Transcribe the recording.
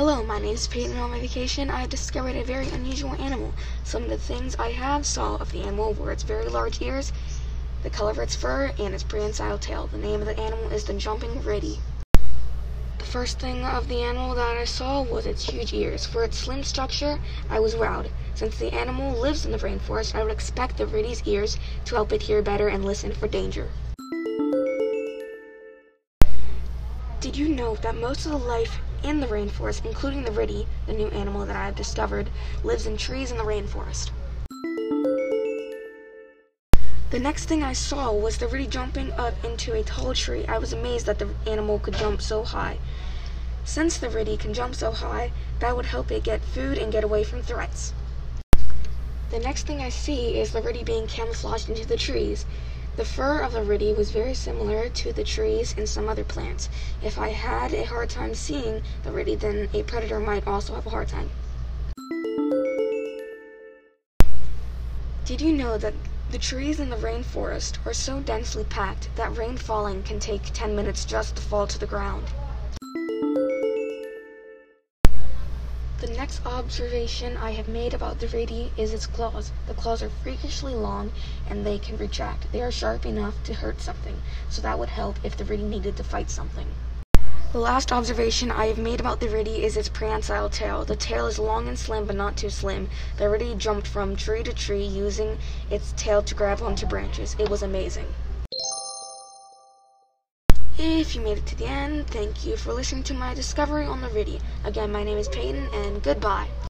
Hello, my name is Peyton. And on my vacation, I discovered a very unusual animal. Some of the things I have saw of the animal were its very large ears, the color of its fur, and its prehensile tail. The name of the animal is the jumping riddy. The first thing of the animal that I saw was its huge ears. For its slim structure, I was wowed. Since the animal lives in the rainforest, I would expect the riddy's ears to help it hear better and listen for danger. Did you know that most of the life in the rainforest, including the riddy, the new animal that I have discovered, lives in trees in the rainforest? The next thing I saw was the riddy jumping up into a tall tree. I was amazed that the animal could jump so high. Since the riddy can jump so high, that would help it get food and get away from threats. The next thing I see is the riddy being camouflaged into the trees. The fur of the riddy was very similar to the trees and some other plants. If I had a hard time seeing the riddy, then a predator might also have a hard time. Did you know that the trees in the rainforest are so densely packed that rain falling can take 10 minutes just to fall to the ground? The next observation I have made about the riddy is its claws. The claws are freakishly long and they can retract. They are sharp enough to hurt something, so that would help if the riddy needed to fight something. The last observation I have made about the riddy is its prehensile tail. The tail is long and slim, but not too slim. The riddy jumped from tree to tree using its tail to grab onto branches. It was amazing. If you made it to the end, thank you for listening to my discovery on the Riddy. Again, my name is Peyton, and goodbye.